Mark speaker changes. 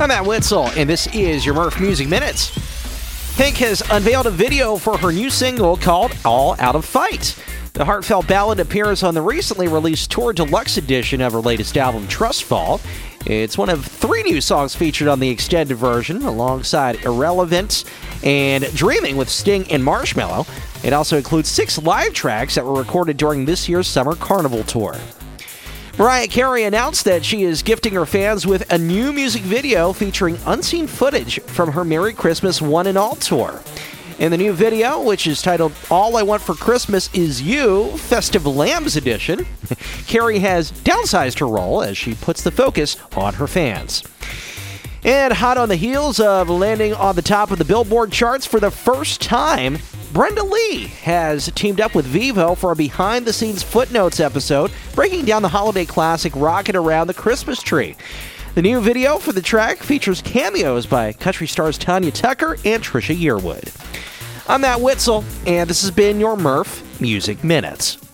Speaker 1: I'm Matt Witzel, and this is your Merf Music Minutes. Pink has unveiled a video for her new single called All Out of Fight. The heartfelt ballad appears on the recently released Tour Deluxe edition of her latest album, Trust Fall. It's one of three new songs featured on the extended version, alongside Irrelevant and Dreaming with Sting and Marshmello. It also includes six live tracks that were recorded during this year's Summer Carnival Tour. Mariah Carey announced that she is gifting her fans with a new music video featuring unseen footage from her Merry Christmas One and All tour. In the new video, which is titled All I Want for Christmas Is You Festive Lambs Edition, Carey has downsized her role as she puts the focus on her fans. And hot on the heels of landing on the top of the Billboard charts for the first time, Brenda Lee has teamed up with Vevo for a behind the scenes footnotes episode, breaking down the holiday classic Rockin' Around the Christmas Tree. The new video for the track features cameos by country stars Tanya Tucker and Trisha Yearwood. I'm Matt Witzel, and this has been your Merf Music Minutes.